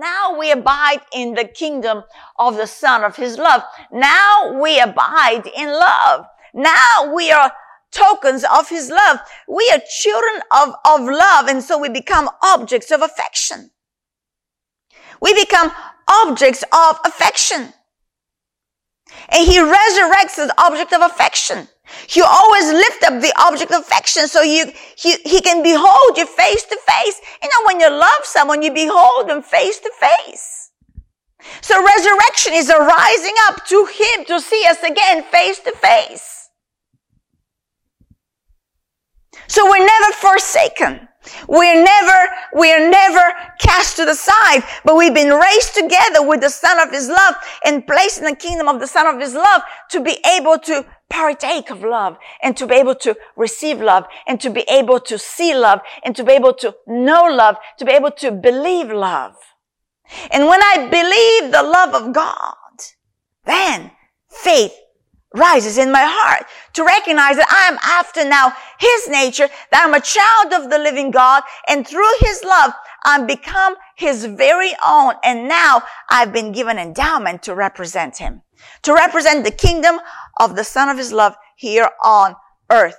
now we abide in the kingdom of the son of his love. Now we abide in love. Now we are tokens of his love. We are children of, of love. And so we become objects of affection. We become objects of affection. And he resurrects the object of affection. You always lift up the object of affection so you, he, he can behold you face to face. You know, when you love someone, you behold them face to face. So resurrection is a rising up to him to see us again face to face. So we're never forsaken. We're never, we're never cast to the side, but we've been raised together with the Son of His love and placed in the kingdom of the Son of His love to be able to partake of love and to be able to receive love and to be able to see love and to be able to know love, to be able to believe love. And when I believe the love of God, then faith rises in my heart to recognize that I am after now His nature, that I'm a child of the living God, and through His love, I'm become His very own, and now I've been given endowment to represent Him, to represent the kingdom of the Son of His love here on earth.